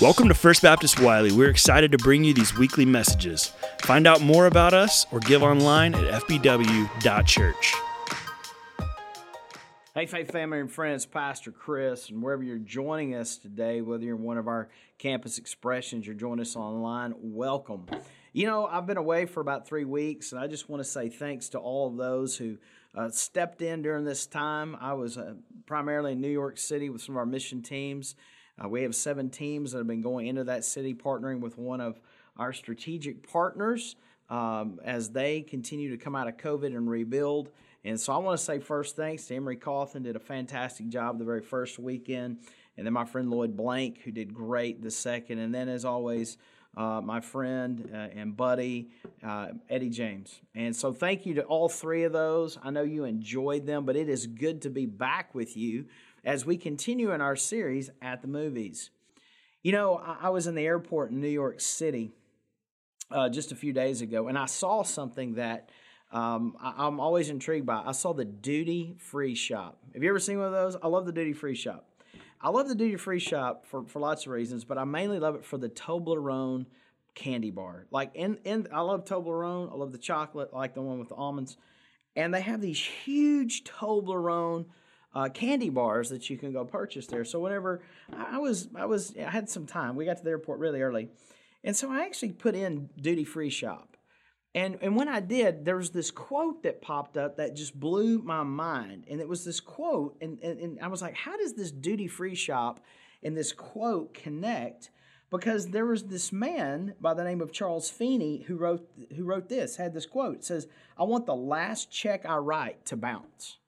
Welcome to First Baptist Wylie. We're excited to bring you these weekly messages. Find out more about us or give online at fbw.church. Hey, faith family and friends, Pastor Chris, and wherever you're joining us today, whether you're one of our campus expressions, you're joining us online, welcome. You know, I've been away for about three weeks, and I just want to say thanks to all of those who uh, stepped in during this time. I was uh, primarily in New York City with some of our mission teams. Uh, we have seven teams that have been going into that city, partnering with one of our strategic partners um, as they continue to come out of COVID and rebuild. And so I want to say first thanks to Emery Cawthon, did a fantastic job the very first weekend. And then my friend Lloyd Blank, who did great the second. And then, as always, uh, my friend uh, and buddy, uh, Eddie James. And so, thank you to all three of those. I know you enjoyed them, but it is good to be back with you as we continue in our series at the movies. You know, I, was in the airport in New York City uh, just a few days ago, and I saw something that um, I, am always intrigued by. I saw the duty free shop. Have you ever seen one of those? I love the duty free shop. I love the duty free shop for, for lots of reasons, but I mainly love it for the Toblerone candy bar. Like in, in I love Toblerone. I love the chocolate, I like the one with the almonds. And they have these huge Toblerone uh, candy bars that you can go purchase there. So whenever I was, I was, I had some time. We got to the airport really early, and so I actually put in duty free shop. And and when I did, there was this quote that popped up that just blew my mind. And it was this quote, and, and, and I was like, how does this duty free shop and this quote connect? Because there was this man by the name of Charles Feeney who wrote who wrote this, had this quote. It says, I want the last check I write to bounce.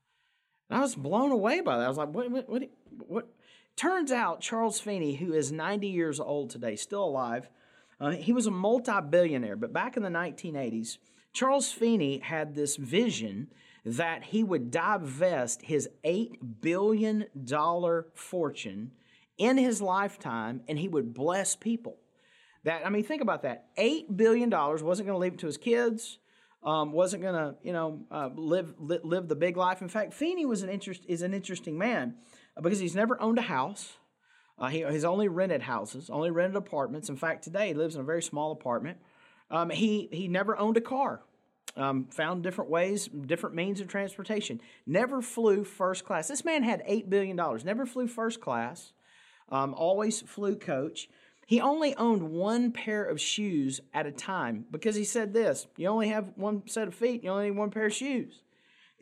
And I was blown away by that. I was like, what, what, what, what? Turns out Charles Feeney, who is 90 years old today, still alive, uh, he was a multi billionaire. But back in the 1980s, Charles Feeney had this vision that he would divest his $8 billion fortune in his lifetime and he would bless people. That I mean, think about that. $8 billion wasn't going to leave it to his kids um, wasn't going to, you know, uh, live, li- live the big life. In fact, Feeney was an interest is an interesting man uh, because he's never owned a house. Uh, he, he's only rented houses, only rented apartments. In fact, today he lives in a very small apartment. Um, he he never owned a car. Um, found different ways, different means of transportation. Never flew first class. This man had eight billion dollars. Never flew first class. Um, always flew coach. He only owned one pair of shoes at a time because he said this you only have one set of feet, you only need one pair of shoes.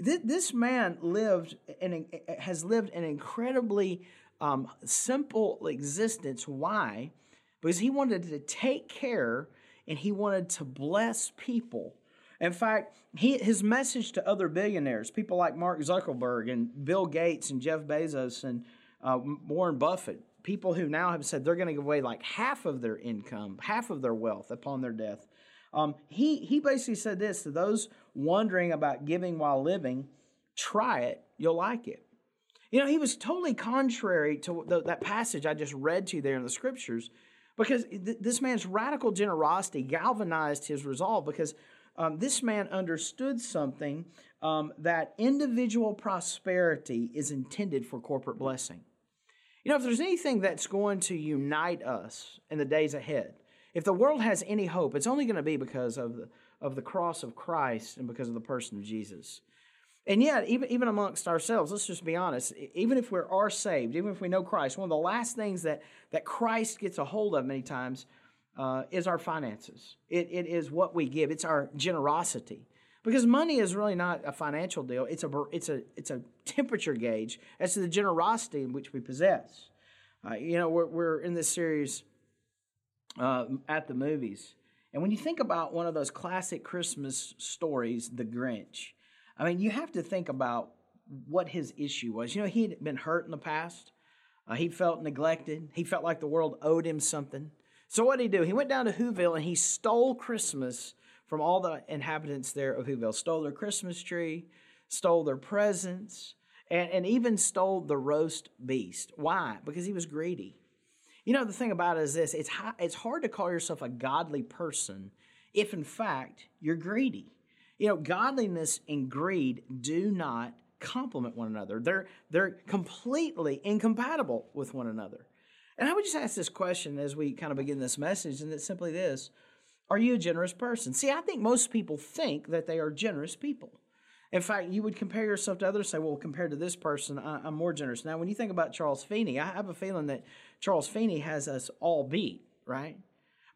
This man lived and has lived an incredibly um, simple existence. Why? Because he wanted to take care and he wanted to bless people. In fact, he, his message to other billionaires, people like Mark Zuckerberg and Bill Gates and Jeff Bezos and uh, Warren Buffett, people who now have said they're going to give away like half of their income, half of their wealth upon their death. Um, he, he basically said this to those wondering about giving while living try it, you'll like it. You know, he was totally contrary to the, that passage I just read to you there in the scriptures because th- this man's radical generosity galvanized his resolve because um, this man understood something um, that individual prosperity is intended for corporate blessing. You know, if there's anything that's going to unite us in the days ahead, if the world has any hope, it's only going to be because of the, of the cross of Christ and because of the person of Jesus. And yet, even, even amongst ourselves, let's just be honest, even if we are saved, even if we know Christ, one of the last things that, that Christ gets a hold of many times uh, is our finances. It, it is what we give, it's our generosity. Because money is really not a financial deal. It's a, it's a, it's a temperature gauge as to the generosity in which we possess. Uh, you know, we're, we're in this series uh, at the movies. And when you think about one of those classic Christmas stories, The Grinch, I mean, you have to think about what his issue was. You know, he had been hurt in the past. Uh, he felt neglected. He felt like the world owed him something. So what did he do? He went down to Whoville and he stole Christmas from all the inhabitants there of Whoville, stole their Christmas tree, stole their presents, and, and even stole the roast beast. Why? Because he was greedy. You know, the thing about it is this it's, high, it's hard to call yourself a godly person if, in fact, you're greedy. You know, godliness and greed do not complement one another, they're, they're completely incompatible with one another. And I would just ask this question as we kind of begin this message, and it's simply this Are you a generous person? See, I think most people think that they are generous people. In fact, you would compare yourself to others, say, well, compared to this person, I, am more generous. Now, when you think about Charles Feeney, I have a feeling that Charles Feeney has us all beat, right?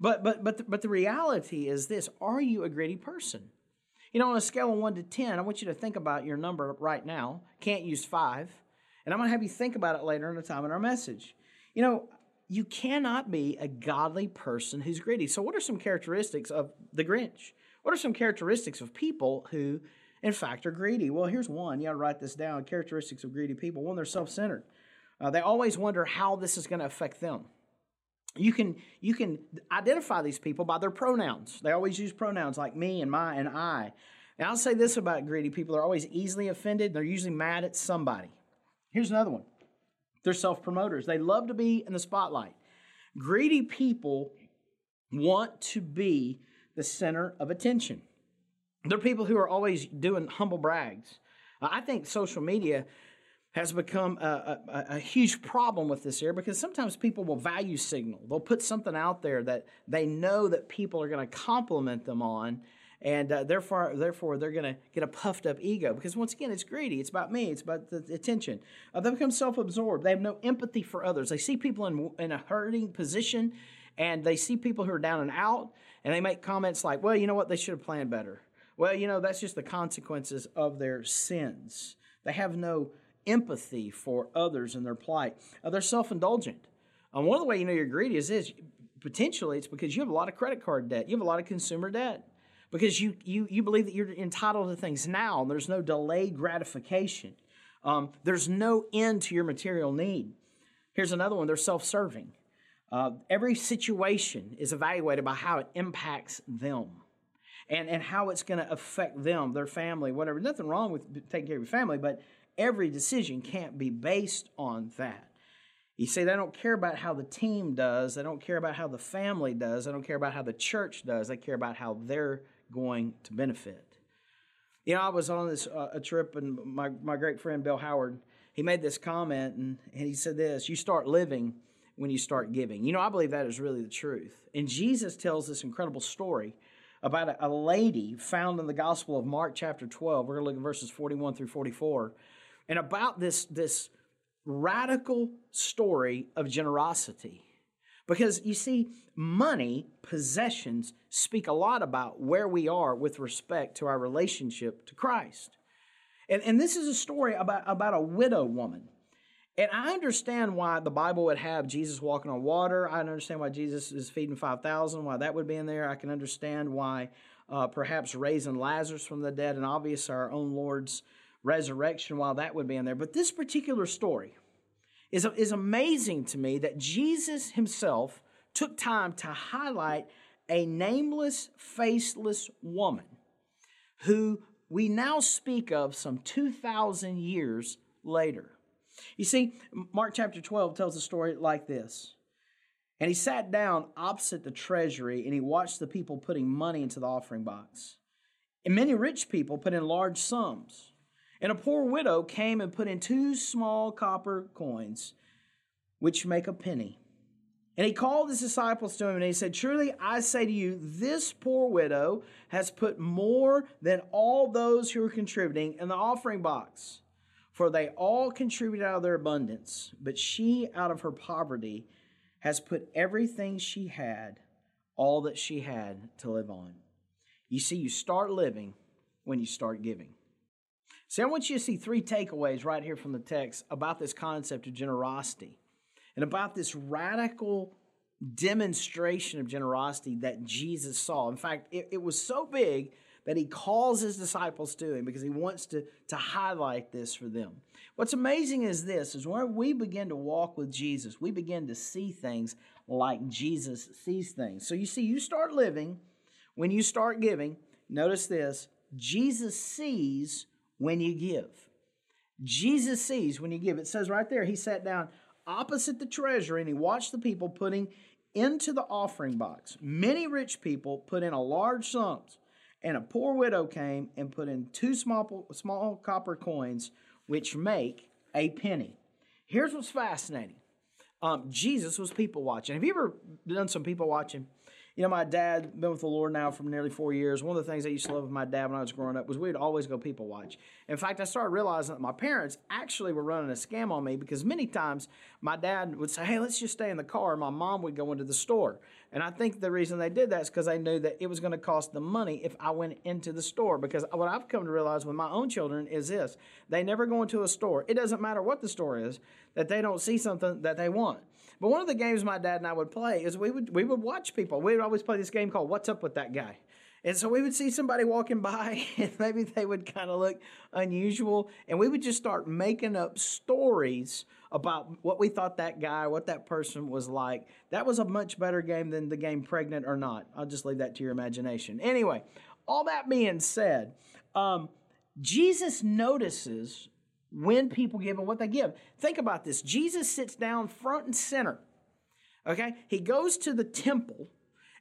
But but but the, but the reality is this: Are you a greedy person? You know, on a scale of one to ten, I want you to think about your number right now. Can't use five, and I'm going to have you think about it later in the time in our message. You know, you cannot be a godly person who's greedy. So, what are some characteristics of the Grinch? What are some characteristics of people who, in fact, are greedy? Well, here's one. You got to write this down. Characteristics of greedy people. One, they're self-centered. Uh, they always wonder how this is going to affect them you can you can identify these people by their pronouns. They always use pronouns like me and my and I. And I'll say this about greedy people: they're always easily offended. They're usually mad at somebody. Here's another one: they're self promoters. They love to be in the spotlight. Greedy people want to be the center of attention. They're people who are always doing humble brags. Uh, I think social media has become a, a, a, huge problem with this area because sometimes people will value signal. They'll put something out there that they know that people are going to compliment them on, and uh, therefore, therefore they're going to get a puffed up ego because once again, it's greedy. It's about me. It's about the attention. Uh, they become self absorbed. They have no empathy for others. They see people in in a hurting position, and they see people who are down and out, and they make comments like, "Well, you know what? They should have planned better." Well, you know that's just the consequences of their sins. They have no empathy for others and their plight. Uh, they're self indulgent. And one of the way you know you're greedy is this potentially it's because you have a lot of credit card debt, you have a lot of consumer debt. Because you, you, you believe that you're entitled to things now, and there's no delayed gratification. Um, there's no end to your material need. Here's another one they're self serving. Uh, every situation is evaluated by how it impacts them and, and how it's going to affect them, their family, whatever. Nothing wrong with taking care of your family, but every decision can't be based on that. You see, they don't care about how the team does, they don't care about how the family does, they don't care about how the church does, they care about how they're going to benefit. You know, I was on this uh, a trip, and my, my great friend Bill Howard, he made this comment, and, and he said this You start living when you start giving. You know, I believe that is really the truth. And Jesus tells this incredible story about a, a lady found in the Gospel of Mark, chapter 12. We're going to look at verses 41 through 44 and about this, this radical story of generosity. Because you see, money, possessions speak a lot about where we are with respect to our relationship to Christ. And, and this is a story about, about a widow woman. And I understand why the Bible would have Jesus walking on water. I understand why Jesus is feeding 5,000, why that would be in there. I can understand why uh, perhaps raising Lazarus from the dead, and obviously our own Lord's resurrection, while that would be in there. But this particular story is, is amazing to me that Jesus himself took time to highlight a nameless, faceless woman who we now speak of some 2,000 years later. You see, Mark chapter 12 tells the story like this. And he sat down opposite the treasury and he watched the people putting money into the offering box. And many rich people put in large sums. And a poor widow came and put in two small copper coins, which make a penny. And he called his disciples to him and he said, Truly I say to you, this poor widow has put more than all those who are contributing in the offering box. For they all contribute out of their abundance, but she out of her poverty has put everything she had, all that she had to live on. You see, you start living when you start giving. See, I want you to see three takeaways right here from the text about this concept of generosity and about this radical demonstration of generosity that Jesus saw. In fact, it, it, was so big that he calls his disciples to him because he wants to, to highlight this for them. What's amazing is this is when we begin to walk with Jesus, we begin to see things like Jesus sees things. So you see, you start living when you start giving. Notice this Jesus sees when you give. Jesus sees when you give. It says right there, he sat down opposite the treasury and he watched the people putting into the offering box. Many rich people put in a large sums, and a poor widow came and put in two small, small copper coins, which make a penny. Here's what's fascinating Um, Jesus was people watching. Have you ever done some people watching? You know, my dad been with the Lord now for nearly four years. One of the things I used to love with my dad when I was growing up was we'd always go people watch. In fact, I started realizing that my parents actually were running a scam on me because many times my dad would say, "Hey, let's just stay in the car," and my mom would go into the store. And I think the reason they did that is because they knew that it was going to cost them money if I went into the store. Because what I've come to realize with my own children is this: they never go into a store. It doesn't matter what the store is that they don't see something that they want. But one of the games my dad and I would play is we would we would watch people. We would always play this game called What's Up with That Guy. And so we would see somebody walking by and maybe they would kind of look unusual and we would just start making up stories about what we thought that guy, what that person was like. That was a much better game than the game Pregnant or Not. I'll just leave that to your imagination. Anyway, all that being said, um, Jesus notices when people give and what they give. Think about this Jesus sits down front and center. Okay? He goes to the temple.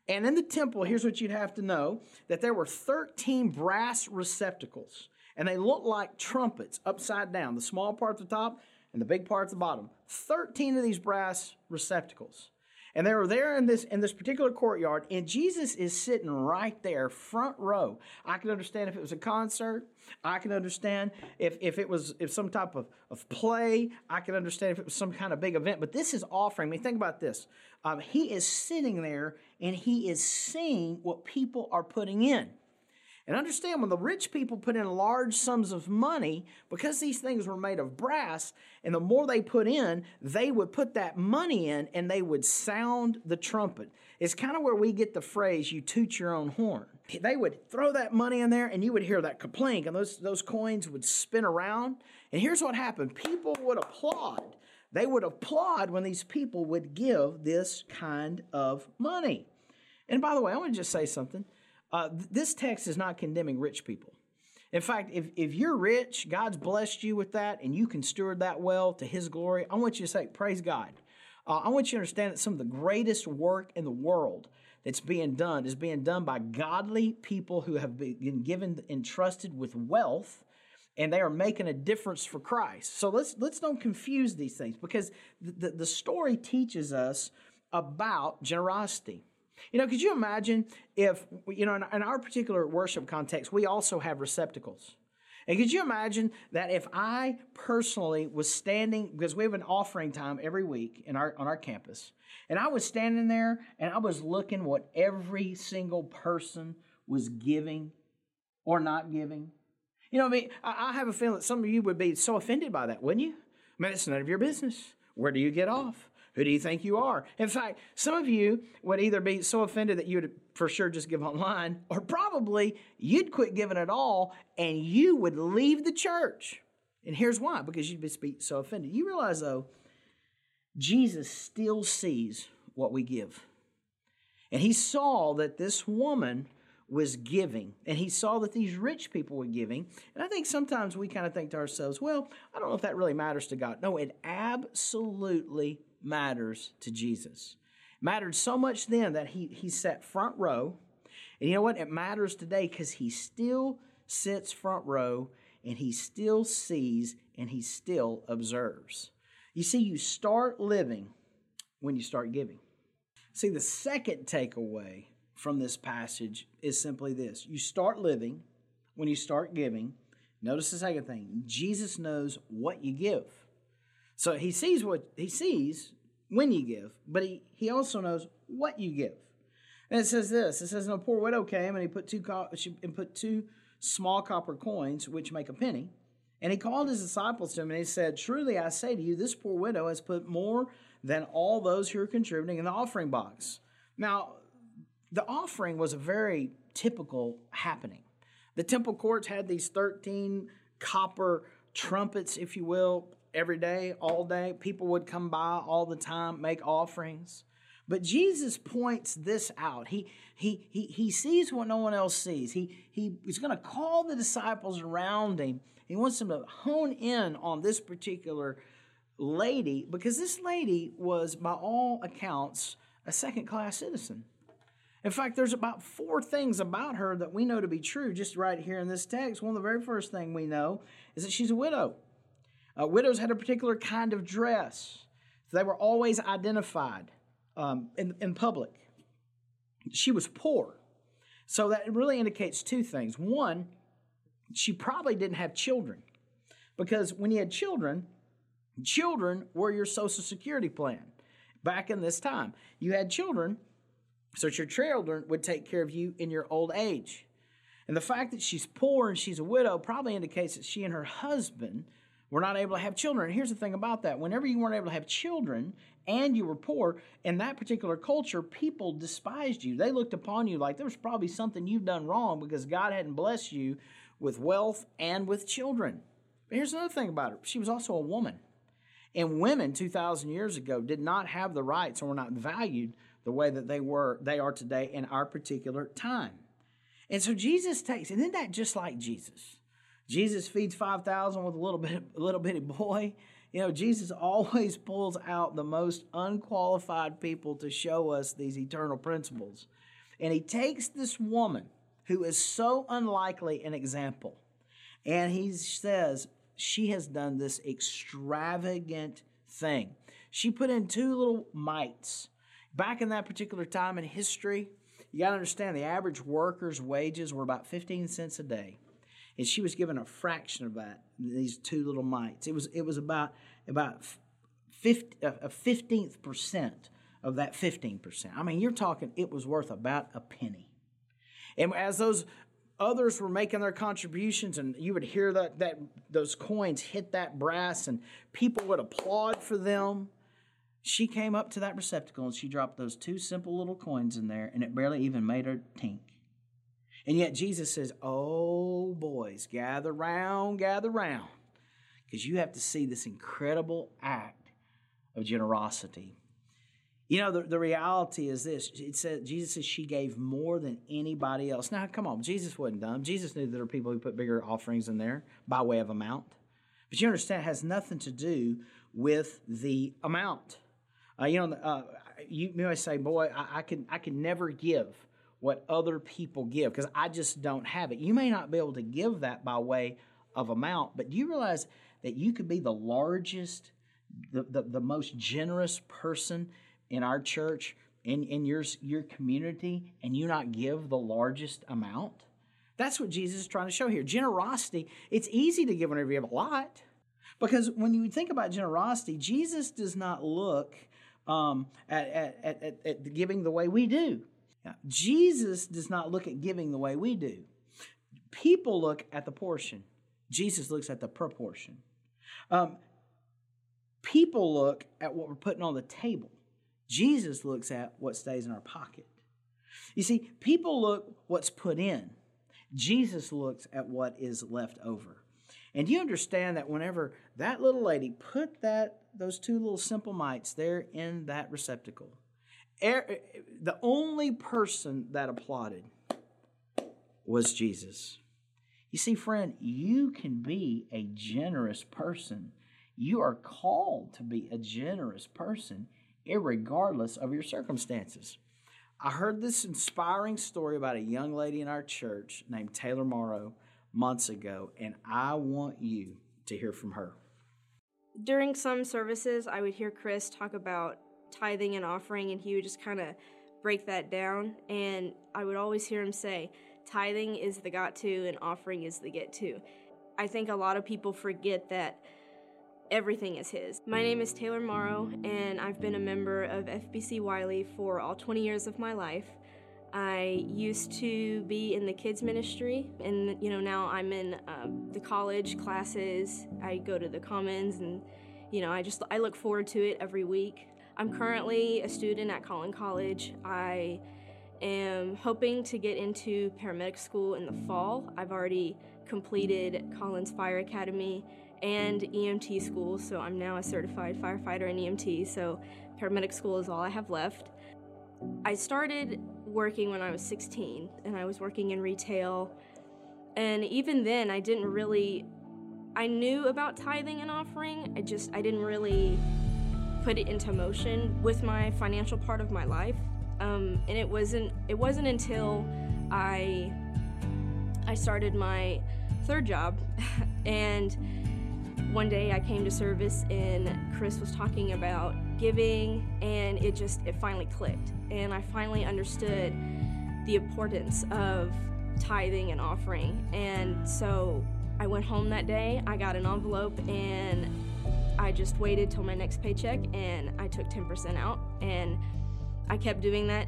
And in the temple, here's what you'd have to know that there were 13 brass receptacles, and they looked like trumpets upside down, the small part at the top and the big part at the bottom. 13 of these brass receptacles. And they were there in this in this particular courtyard, and Jesus is sitting right there, front row. I can understand if it was a concert. I can understand if, if it was if some type of, of play. I can understand if it was some kind of big event. But this is offering. I mean, think about this. Um, he is sitting there and he is seeing what people are putting in. And understand when the rich people put in large sums of money, because these things were made of brass, and the more they put in, they would put that money in and they would sound the trumpet. It's kind of where we get the phrase, you toot your own horn. They would throw that money in there and you would hear that kaplink, and those, those coins would spin around. And here's what happened people would applaud. They would applaud when these people would give this kind of money. And by the way, I want to just say something. Uh, this text is not condemning rich people. In fact, if, if you're rich, God's blessed you with that, and you can steward that well to His glory, I want you to say, Praise God. Uh, I want you to understand that some of the greatest work in the world that's being done is being done by godly people who have been given entrusted with wealth and they are making a difference for Christ. So let's let's don't confuse these things because the, the, the story teaches us about generosity. You know, could you imagine if, you know, in, in our particular worship context, we also have receptacles. And could you imagine that if I personally was standing, because we have an offering time every week in our, on our campus, and I was standing there and I was looking what every single person was giving or not giving. You know, I mean, I, I have a feeling that some of you would be so offended by that, wouldn't you? I mean, it's none of your business. Where do you get off? Who do you think you are? In fact, some of you would either be so offended that you would for sure just give online, or probably you'd quit giving at all and you would leave the church. And here's why because you'd be so offended. You realize, though, Jesus still sees what we give. And he saw that this woman was giving, and he saw that these rich people were giving. And I think sometimes we kind of think to ourselves, well, I don't know if that really matters to God. No, it absolutely matters to Jesus. It mattered so much then that he, he sat front row. And you know what? It matters today because he still sits front row and he still sees and he still observes. You see, you start living when you start giving. See, the second takeaway from this passage is simply this you start living when you start giving. Notice the second thing Jesus knows what you give. So he sees what he sees when you give, but he, he also knows what you give. And it says this it says, And a poor widow came and he put two, co- and put two small copper coins, which make a penny. And he called his disciples to him and he said, Truly I say to you, this poor widow has put more than all those who are contributing in the offering box. Now, the offering was a very typical happening. The temple courts had these 13 copper trumpets, if you will, every day, all day. People would come by all the time, make offerings. But Jesus points this out. He, he, he, he sees what no one else sees. He, he, he's going to call the disciples around him. He wants them to hone in on this particular lady because this lady was, by all accounts, a second class citizen. In fact, there's about four things about her that we know to be true just right here in this text. One of the very first thing we know is that she's a widow. Uh, widows had a particular kind of dress. They were always identified um, in, in public. She was poor. So that really indicates two things. One, she probably didn't have children because when you had children, children were your social security plan back in this time. You had children, so your children would take care of you in your old age. And the fact that she's poor and she's a widow probably indicates that she and her husband were not able to have children. And here's the thing about that whenever you weren't able to have children and you were poor, in that particular culture, people despised you. They looked upon you like there was probably something you've done wrong because God hadn't blessed you with wealth and with children. But here's another thing about her she was also a woman. And women 2,000 years ago did not have the rights and were not valued the way that they were they are today in our particular time. And so Jesus takes, and isn't that just like Jesus? Jesus feeds 5,000 with a little bit, a little bitty boy. You know, Jesus always pulls out the most unqualified people to show us these eternal principles. And he takes this woman who is so unlikely an example, and he says, She has done this extravagant thing. She put in two little mites. Back in that particular time in history, you got to understand the average worker's wages were about 15 cents a day and she was given a fraction of that. These two little mites. It was it was about about 50, uh, a fifteenth percent of that fifteen percent. I mean, you're talking it was worth about a penny. And as those others were making their contributions, and you would hear that that those coins hit that brass, and people would applaud for them. She came up to that receptacle and she dropped those two simple little coins in there, and it barely even made her tink. And yet Jesus says, Oh, boys, gather round, gather round. Because you have to see this incredible act of generosity. You know, the, the reality is this. It says Jesus says she gave more than anybody else. Now, come on, Jesus wasn't dumb. Jesus knew there were people who put bigger offerings in there by way of amount. But you understand, it has nothing to do with the amount. Uh, you know, uh, you, you may say, boy, I, I, can, I can never give what other people give because I just don't have it. You may not be able to give that by way of amount, but do you realize that you could be the largest, the, the, the most generous person in our church, in, in your, your community, and you not give the largest amount? That's what Jesus is trying to show here. Generosity, it's easy to give whenever you have a lot. Because when you think about generosity, Jesus does not look um, at, at, at, at giving the way we do. Now, Jesus does not look at giving the way we do. People look at the portion. Jesus looks at the proportion. Um, people look at what we're putting on the table. Jesus looks at what stays in our pocket. You see, people look what's put in. Jesus looks at what is left over. And you understand that whenever that little lady put that those two little simple mites there in that receptacle, Er, the only person that applauded was Jesus. You see, friend, you can be a generous person. You are called to be a generous person, regardless of your circumstances. I heard this inspiring story about a young lady in our church named Taylor Morrow months ago, and I want you to hear from her. During some services, I would hear Chris talk about tithing and offering, and he would just kind of break that down. And I would always hear him say, tithing is the got to, and offering is the get to. I think a lot of people forget that everything is his. My name is Taylor Morrow, and I've been a member of FBC Wylie for all 20 years of my life. I used to be in the kids ministry, and you know now I'm in um, the college classes. I go to the commons, and you know I just I look forward to it every week. I'm currently a student at Collin College. I am hoping to get into paramedic school in the fall. I've already completed Collins Fire Academy and EMT school, so I'm now a certified firefighter in EMT, so paramedic school is all I have left. I started working when I was 16 and I was working in retail. And even then, I didn't really I knew about tithing and offering. I just I didn't really put it into motion with my financial part of my life. Um, and it wasn't it wasn't until I I started my third job and one day I came to service and Chris was talking about giving and it just it finally clicked and I finally understood the importance of tithing and offering. And so I went home that day, I got an envelope and I just waited till my next paycheck and I took 10% out and I kept doing that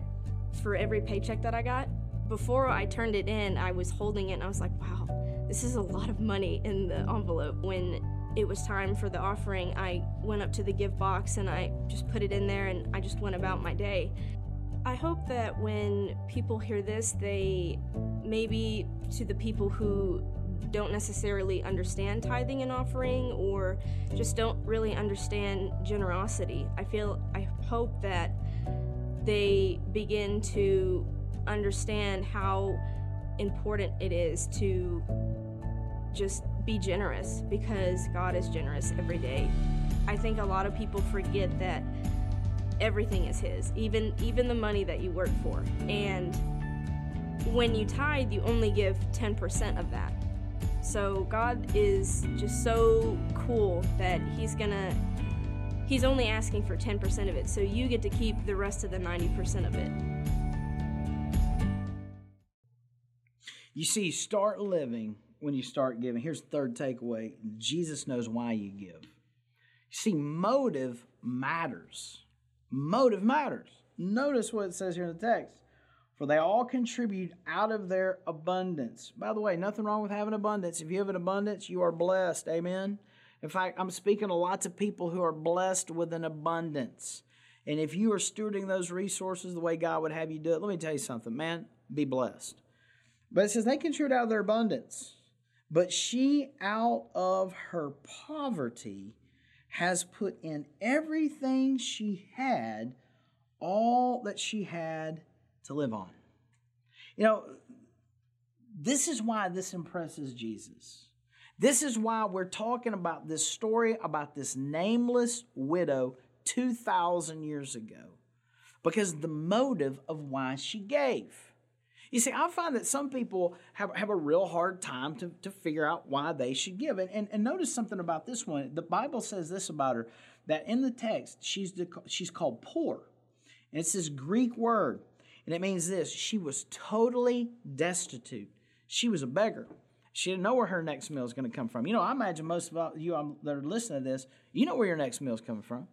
for every paycheck that I got. Before I turned it in, I was holding it and I was like, wow, this is a lot of money in the envelope. When it was time for the offering, I went up to the give box and I just put it in there and I just went about my day. I hope that when people hear this, they maybe to the people who don't necessarily understand tithing and offering or just don't really understand generosity. I feel I hope that they begin to understand how important it is to just be generous because God is generous every day. I think a lot of people forget that everything is his, even even the money that you work for. And when you tithe, you only give 10% of that. So God is just so cool that he's to he's only asking for 10% of it. So you get to keep the rest of the 90% of it. You see, start living when you start giving. Here's the third takeaway Jesus knows why you give. You see, motive matters. Motive matters. Notice what it says here in the text. For they all contribute out of their abundance. By the way, nothing wrong with having abundance. If you have an abundance, you are blessed. Amen. In fact, I'm speaking to lots of people who are blessed with an abundance. And if you are stewarding those resources the way God would have you do it, let me tell you something, man, be blessed. But it says they contribute out of their abundance. But she, out of her poverty, has put in everything she had, all that she had to live on. You know, this is why this impresses Jesus. This is why we're talking about this story about this nameless widow 2,000 years ago, because the motive of why she gave. You see, I find that some people have, have a real hard time to, to figure out why they should give. And, and, and notice something about this one. The Bible says this about her that in the text, she's, the, she's called poor. And it's this Greek word. And it means this she was totally destitute. She was a beggar. She didn't know where her next meal is going to come from. You know, I imagine most of you that are listening to this, you know where your next meal is coming from.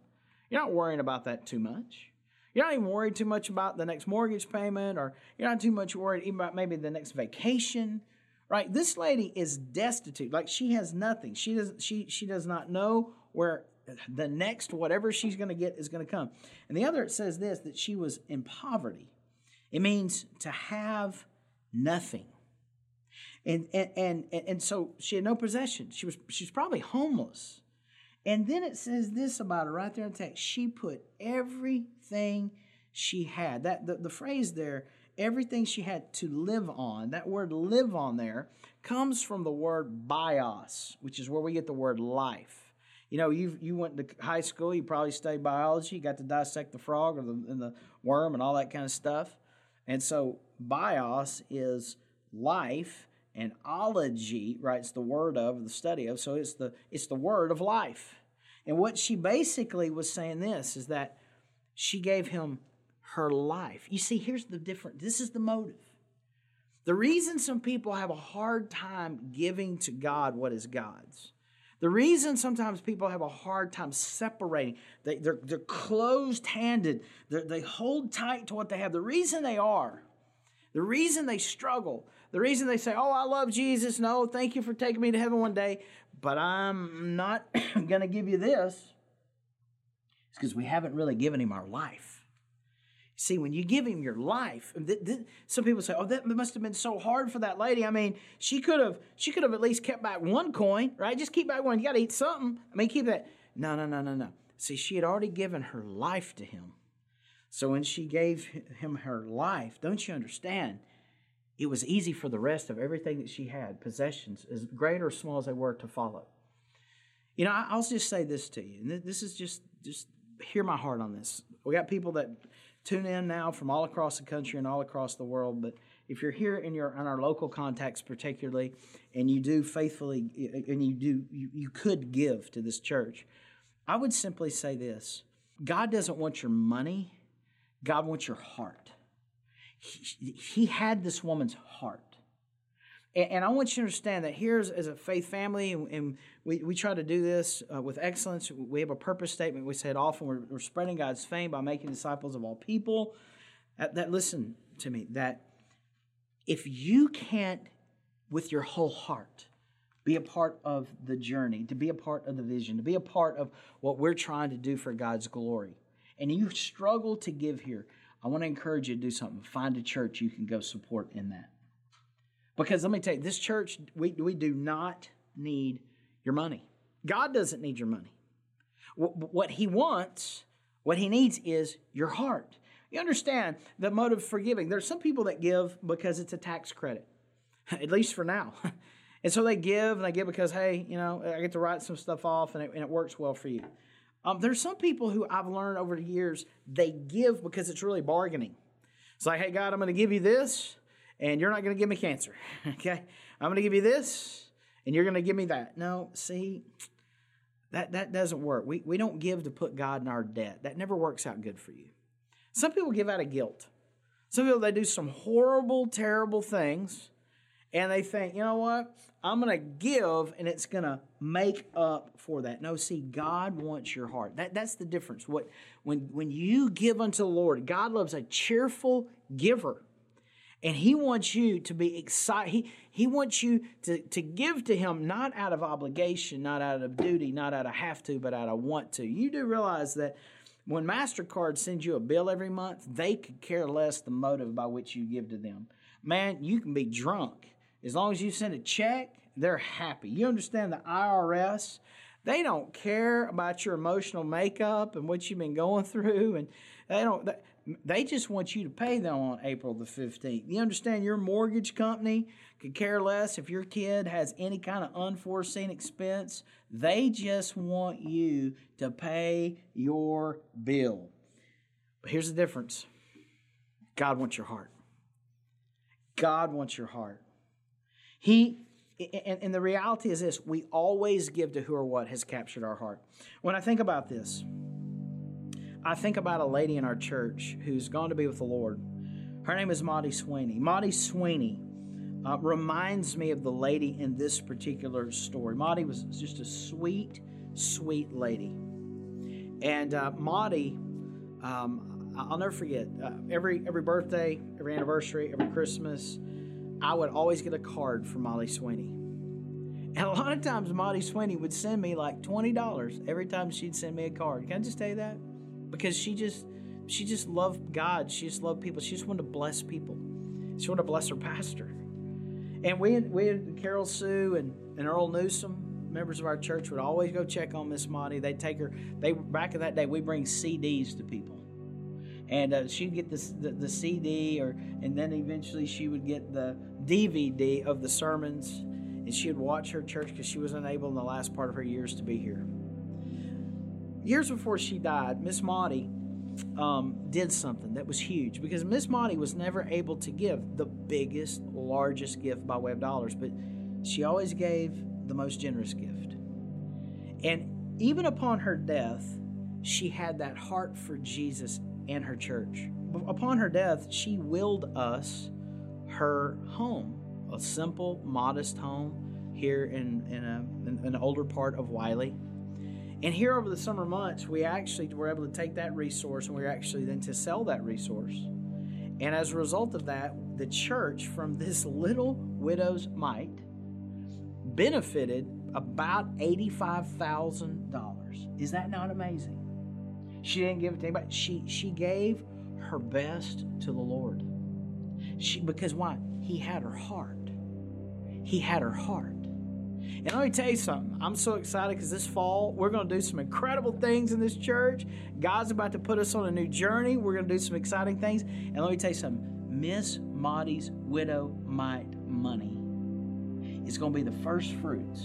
You're not worrying about that too much. You're not even worried too much about the next mortgage payment, or you're not too much worried even about maybe the next vacation. Right? This lady is destitute. Like she has nothing. She does she she does not know where the next whatever she's going to get is going to come. And the other it says this that she was in poverty. It means to have nothing. And and and, and so she had no possessions. She was she's probably homeless. And then it says this about her right there in the text. She put everything she had. That the, the phrase there, everything she had to live on, that word live on there comes from the word bios, which is where we get the word life. You know, you you went to high school, you probably studied biology, you got to dissect the frog or the, and the worm and all that kind of stuff. And so bios is life and ology, right? It's the word of the study of. So it's the it's the word of life. And what she basically was saying this is that she gave him her life. You see, here's the difference. This is the motive. The reason some people have a hard time giving to God what is God's. The reason sometimes people have a hard time separating, they, they're, they're closed handed, they hold tight to what they have. The reason they are, the reason they struggle, the reason they say, Oh, I love Jesus, no, thank you for taking me to heaven one day, but I'm not going to give you this, is because we haven't really given him our life. See, when you give him your life, th- th- some people say, "Oh, that must have been so hard for that lady." I mean, she could have, she could have at least kept back one coin, right? Just keep back one. You got to eat something. I mean, keep that. No, no, no, no, no. See, she had already given her life to him. So when she gave him her life, don't you understand? It was easy for the rest of everything that she had, possessions, as great or small as they were, to follow. You know, I'll just say this to you, and this is just just hear my heart on this. We got people that tune in now from all across the country and all across the world. But if you're here in your in our local context particularly, and you do faithfully, and you do you, you could give to this church, I would simply say this: God doesn't want your money, God wants your heart. He, he had this woman's heart. And, and, I want you to understand that here as a faith family, and, and we, we try to do this uh, with excellence. We have a purpose statement. We say it often. We're, we're spreading God's fame by making disciples of all people. That, that listen to me, that if you can't, with your whole heart, be a part of the journey, to be a part of the vision, to be a part of what we're trying to do for God's glory, and you struggle to give here, I want to encourage you to do something. Find a church you can go support in that. Because let me tell you, this church, we, we do not need your money. God doesn't need your money. What He wants, what He needs is your heart. You understand the motive for giving. There's some people that give because it's a tax credit, at least for now. And so they give, and they give because, hey, you know, I get to write some stuff off and it, and it works well for you. Um, there's some people who I've learned over the years, they give because it's really bargaining. It's like, hey, God, I'm going to give you this, and you're not going to give me cancer. okay? I'm going to give you this, and you're going to give me that. No, see, that, that doesn't work. We, we don't give to put God in our debt. That never works out good for you. Some people give out of guilt. Some people, they do some horrible, terrible things, and they think, you know what? I'm going to give, and it's going to make up for that. No, see, God wants your heart. That, that's the difference. What when when you give unto the Lord, God loves a cheerful giver. And he wants you to be excited. He, he wants you to, to give to him not out of obligation, not out of duty, not out of have to, but out of want to. You do realize that when MasterCard sends you a bill every month, they could care less the motive by which you give to them. Man, you can be drunk. As long as you send a check, they're happy. You understand the IRS? They don't care about your emotional makeup and what you've been going through, and they don't. They just want you to pay them on April the 15th. You understand your mortgage company could care less if your kid has any kind of unforeseen expense. They just want you to pay your bill. But here's the difference God wants your heart. God wants your heart. He and, and, the reality is this we always give to who or what has captured our heart. When I think about this, I think about a lady in our church who's gone to be with the Lord. Her name is Maudie Sweeney. Maudie Sweeney uh, reminds me of the lady in this particular story. Maudie was just a sweet, sweet lady. And uh, Maudie, um, I'll never forget, uh, every, every birthday, every anniversary, every Christmas, I would always get a card from Maudie Sweeney. And a lot of times, Maudie Sweeney would send me like $20 every time she'd send me a card. Can I just tell you that? Because she just she just loved God. She just loved people. She just wanted to bless people. She wanted to bless her pastor. And we we Carol Sue and, and Earl Newsom, members of our church, would always go check on Miss Maudie. They'd take her. They back in that day, we bring CDs to people, and uh, she'd get the the CD, or and then eventually she would get the DVD of the sermons, and she would watch her church because she was unable in the last part of her years to be here. Years before she died, Miss Maudie um, did something that was huge because Miss Maudie was never able to give the biggest, largest gift by way of dollars, but she always gave the most generous gift. And even upon her death, she had that heart for Jesus and her church. Upon her death, she willed us her home, a simple, modest home here in, in, a, in an older part of Wylie. And here over the summer months, we actually were able to take that resource and we are actually then to sell that resource. And as a result of that, the church from this little widow's mite benefited about $85,000. Is that not amazing? She didn't give it to anybody. She, she gave her best to the Lord. She, because why? He had her heart. He had her heart. And let me tell you something. I'm so excited because this fall we're going to do some incredible things in this church. God's about to put us on a new journey. We're going to do some exciting things. And let me tell you something. Miss Maudie's widow mite money is going to be the first fruits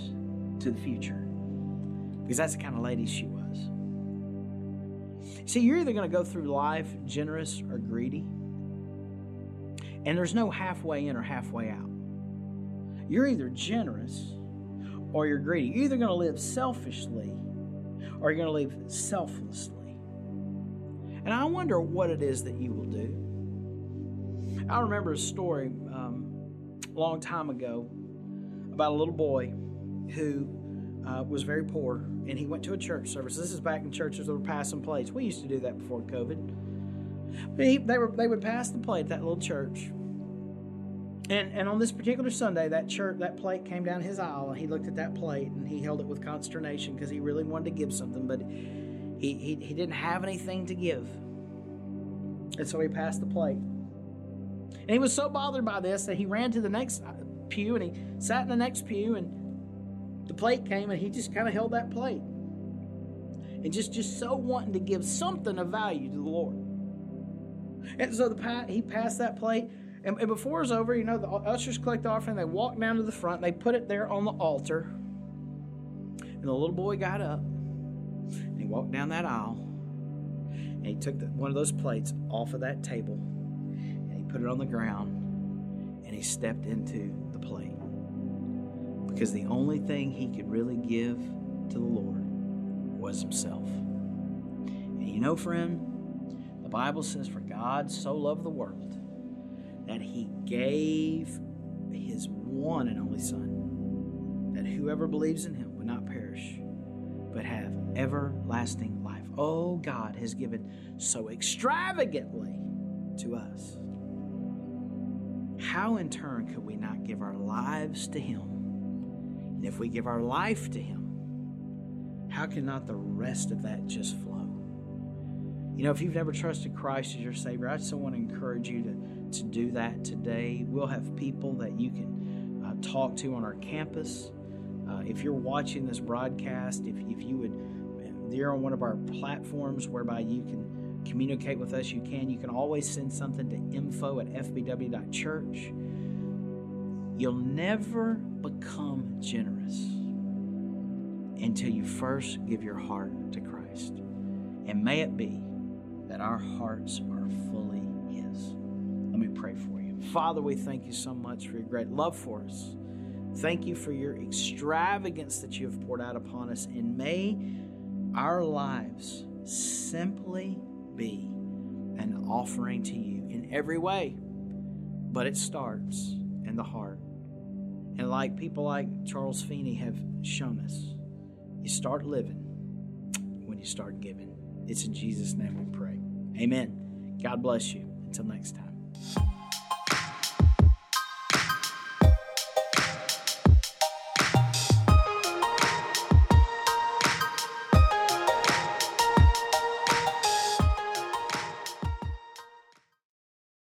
to the future because that's the kind of lady she was. See, you're either going to go through life generous or greedy. And there's no halfway in or halfway out. You're either generous or you're greedy. You're either going to live selfishly or you're going to live selflessly. And I wonder what it is that you will do. I remember a story um, a long time ago about a little boy who uh, was very poor and he went to a church service. This is back in churches that were passing plates. We used to do that before COVID. He, they, were, they would pass the plate at that little church and and on this particular Sunday, that church that plate came down his aisle, and he looked at that plate and he held it with consternation because he really wanted to give something, but he, he he didn't have anything to give, and so he passed the plate. And he was so bothered by this that he ran to the next pew and he sat in the next pew, and the plate came, and he just kind of held that plate, and just just so wanting to give something of value to the Lord. And so the he passed that plate and, and before it was over, you know, the ushers collect the offering. They walk down to the front. They put it there on the altar. And the little boy got up and he walked down that aisle. And he took the, one of those plates off of that table and he put it on the ground and he stepped into the plate. Because the only thing he could really give to the Lord was himself. And you know, friend, the Bible says, For God so loved the world that he gave his one and only Son, that whoever believes in him would not perish, but have everlasting life. Oh, God has given so extravagantly to us. How in turn could we not give our lives to him? And if we give our life to him, how can not the rest of that just flow? You know, if you've never trusted Christ as your Savior, I just want to encourage you to, to do that today. We'll have people that you can uh, talk to on our campus. Uh, if you're watching this broadcast, if, if you would, you're on one of our platforms whereby you can communicate with us, you can. You can always send something to info at fbw.church. You'll never become generous until you first give your heart to Christ. And may it be that our hearts are fully. Let me pray for you. Father, we thank you so much for your great love for us. Thank you for your extravagance that you have poured out upon us. And may our lives simply be an offering to you in every way. But it starts in the heart. And like people like Charles Feeney have shown us, you start living when you start giving. It's in Jesus' name we pray. Amen. God bless you. Until next time you